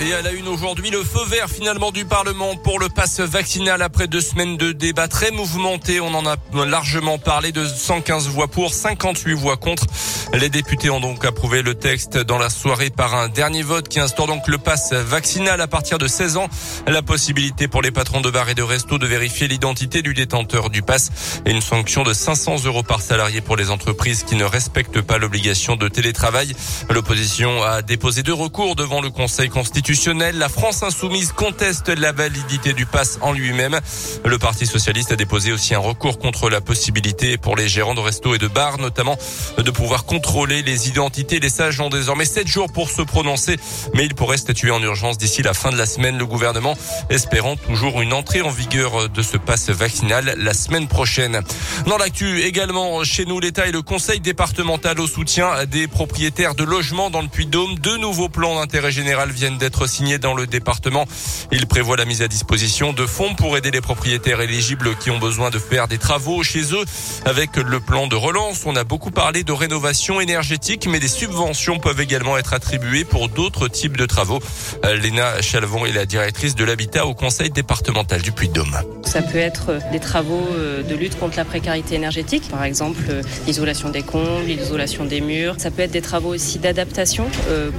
Et à la une aujourd'hui, le feu vert finalement du Parlement pour le passe vaccinal après deux semaines de débats très mouvementés. On en a largement parlé de 115 voix pour, 58 voix contre. Les députés ont donc approuvé le texte dans la soirée par un dernier vote qui instaure donc le passe vaccinal à partir de 16 ans. La possibilité pour les patrons de bars et de restos de vérifier l'identité du détenteur du passe et une sanction de 500 euros par salarié pour les entreprises qui ne respectent pas l'obligation de télétravail. L'opposition a déposé deux recours devant le Conseil constitutionnel la France insoumise conteste la validité du pass en lui-même. Le Parti socialiste a déposé aussi un recours contre la possibilité pour les gérants de restos et de bars, notamment, de pouvoir contrôler les identités. Les sages ont désormais sept jours pour se prononcer, mais ils pourraient statuer en urgence d'ici la fin de la semaine. Le gouvernement espérant toujours une entrée en vigueur de ce pass vaccinal la semaine prochaine. Dans l'actu également, chez nous, l'État et le Conseil départemental au soutien des propriétaires de logements dans le Puy-de-Dôme. Deux nouveaux plans d'intérêt général viennent d'être signé dans le département. Il prévoit la mise à disposition de fonds pour aider les propriétaires éligibles qui ont besoin de faire des travaux chez eux. Avec le plan de relance, on a beaucoup parlé de rénovation énergétique, mais des subventions peuvent également être attribuées pour d'autres types de travaux. Euh, Léna Chalvon est la directrice de l'habitat au conseil départemental du Puy-de-Dôme. Ça peut être des travaux euh, de lutte contre la précarité énergétique, par exemple euh, l'isolation des combles, l'isolation des murs. Ça peut être des travaux aussi d'adaptation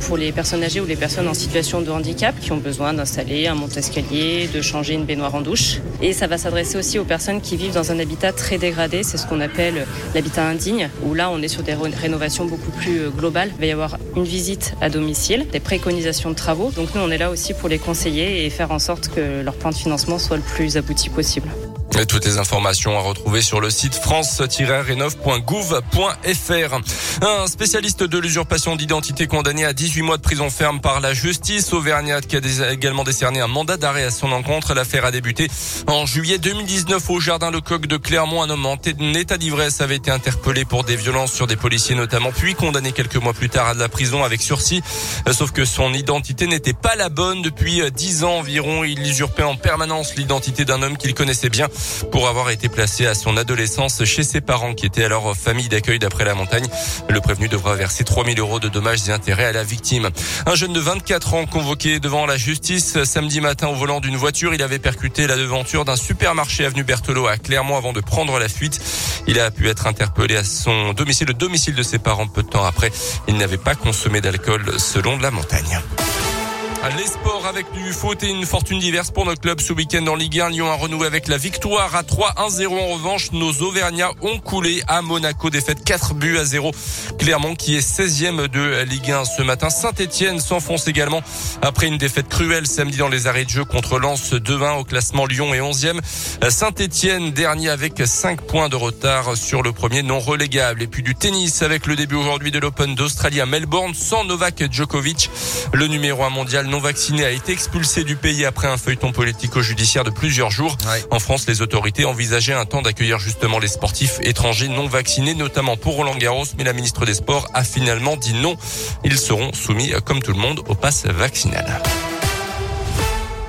pour les personnes âgées ou les personnes en situation de handicap qui ont besoin d'installer un monte-escalier, de changer une baignoire en douche. Et ça va s'adresser aussi aux personnes qui vivent dans un habitat très dégradé, c'est ce qu'on appelle l'habitat indigne, où là on est sur des rénovations beaucoup plus euh, globales. Il va y avoir une visite à domicile, des préconisations de travaux. Donc nous on est là aussi pour les conseiller et faire en sorte que leur plan de financement soit le plus abouti possible. Toutes les informations à retrouver sur le site france-renov.gouv.fr. Un spécialiste de l'usurpation d'identité condamné à 18 mois de prison ferme par la justice auvergnat qui a également décerné un mandat d'arrêt à son encontre. L'affaire a débuté en juillet 2019 au jardin Lecoq de Clermont. Un homme en état d'ivresse avait été interpellé pour des violences sur des policiers notamment, puis condamné quelques mois plus tard à de la prison avec sursis. Sauf que son identité n'était pas la bonne. Depuis 10 ans environ, il usurpait en permanence l'identité d'un homme qu'il connaissait bien pour avoir été placé à son adolescence chez ses parents qui étaient alors famille d'accueil d'après la montagne. Le prévenu devra verser 3000 euros de dommages et intérêts à la victime. Un jeune de 24 ans convoqué devant la justice samedi matin au volant d'une voiture. Il avait percuté la devanture d'un supermarché avenue Berthelot à Clermont avant de prendre la fuite. Il a pu être interpellé à son domicile, le domicile de ses parents peu de temps après. Il n'avait pas consommé d'alcool selon la montagne. Les sports avec du foot et une fortune diverse pour notre club ce week-end en Ligue 1. Lyon a renoué avec la victoire à 3-1-0. En revanche, nos Auvergnats ont coulé à Monaco. Défaite 4 buts à 0. Clermont qui est 16e de Ligue 1 ce matin. Saint-Etienne s'enfonce également après une défaite cruelle samedi dans les arrêts de jeu contre Lens 2-1 au classement Lyon est 11e. Saint-Etienne dernier avec 5 points de retard sur le premier non relégable. Et puis du tennis avec le début aujourd'hui de l'Open d'Australie à Melbourne sans Novak Djokovic. Le numéro 1 mondial non vacciné a été expulsé du pays après un feuilleton politico-judiciaire de plusieurs jours. En France, les autorités envisageaient un temps d'accueillir justement les sportifs étrangers non vaccinés, notamment pour Roland Garros, mais la ministre des Sports a finalement dit non. Ils seront soumis, comme tout le monde, au pass vaccinal.